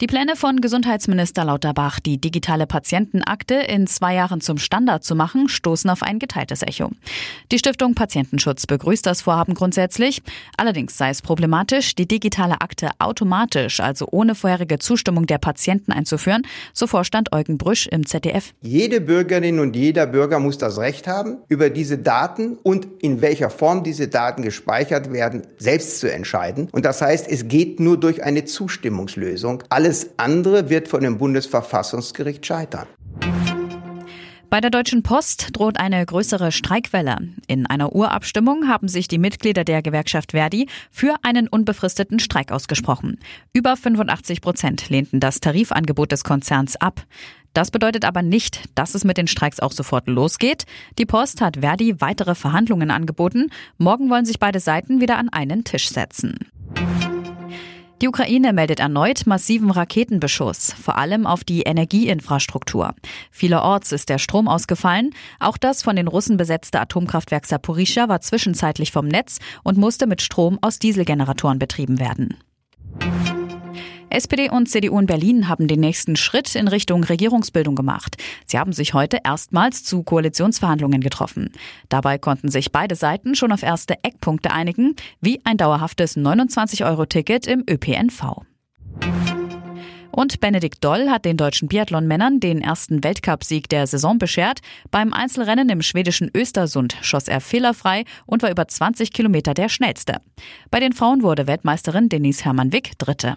Die Pläne von Gesundheitsminister Lauterbach, die digitale Patientenakte in zwei Jahren zum Standard zu machen, stoßen auf ein geteiltes Echo. Die Stiftung Patientenschutz begrüßt das Vorhaben grundsätzlich. Allerdings sei es problematisch, die digitale Akte automatisch, also ohne vorherige Zustimmung der Patienten einzuführen, so Vorstand Eugen Brüsch im ZDF. Jede Bürgerin und jeder Bürger muss das Recht haben, über diese Daten und in welcher Form diese Daten gespeichert werden, selbst zu entscheiden. Und das heißt, es geht nur durch eine Zustimmungslösung. Alles andere wird von dem Bundesverfassungsgericht scheitern. Bei der Deutschen Post droht eine größere Streikwelle. In einer Urabstimmung haben sich die Mitglieder der Gewerkschaft Verdi für einen unbefristeten Streik ausgesprochen. Über 85 Prozent lehnten das Tarifangebot des Konzerns ab. Das bedeutet aber nicht, dass es mit den Streiks auch sofort losgeht. Die Post hat Verdi weitere Verhandlungen angeboten. Morgen wollen sich beide Seiten wieder an einen Tisch setzen. Die Ukraine meldet erneut massiven Raketenbeschuss, vor allem auf die Energieinfrastruktur. Vielerorts ist der Strom ausgefallen. Auch das von den Russen besetzte Atomkraftwerk Saporischa war zwischenzeitlich vom Netz und musste mit Strom aus Dieselgeneratoren betrieben werden. SPD und CDU in Berlin haben den nächsten Schritt in Richtung Regierungsbildung gemacht. Sie haben sich heute erstmals zu Koalitionsverhandlungen getroffen. Dabei konnten sich beide Seiten schon auf erste Eckpunkte einigen, wie ein dauerhaftes 29-Euro-Ticket im ÖPNV. Und Benedikt Doll hat den deutschen Biathlon-Männern den ersten Weltcupsieg der Saison beschert. Beim Einzelrennen im schwedischen Östersund schoss er fehlerfrei und war über 20 Kilometer der schnellste. Bei den Frauen wurde Weltmeisterin Denise Hermann-Wick Dritte.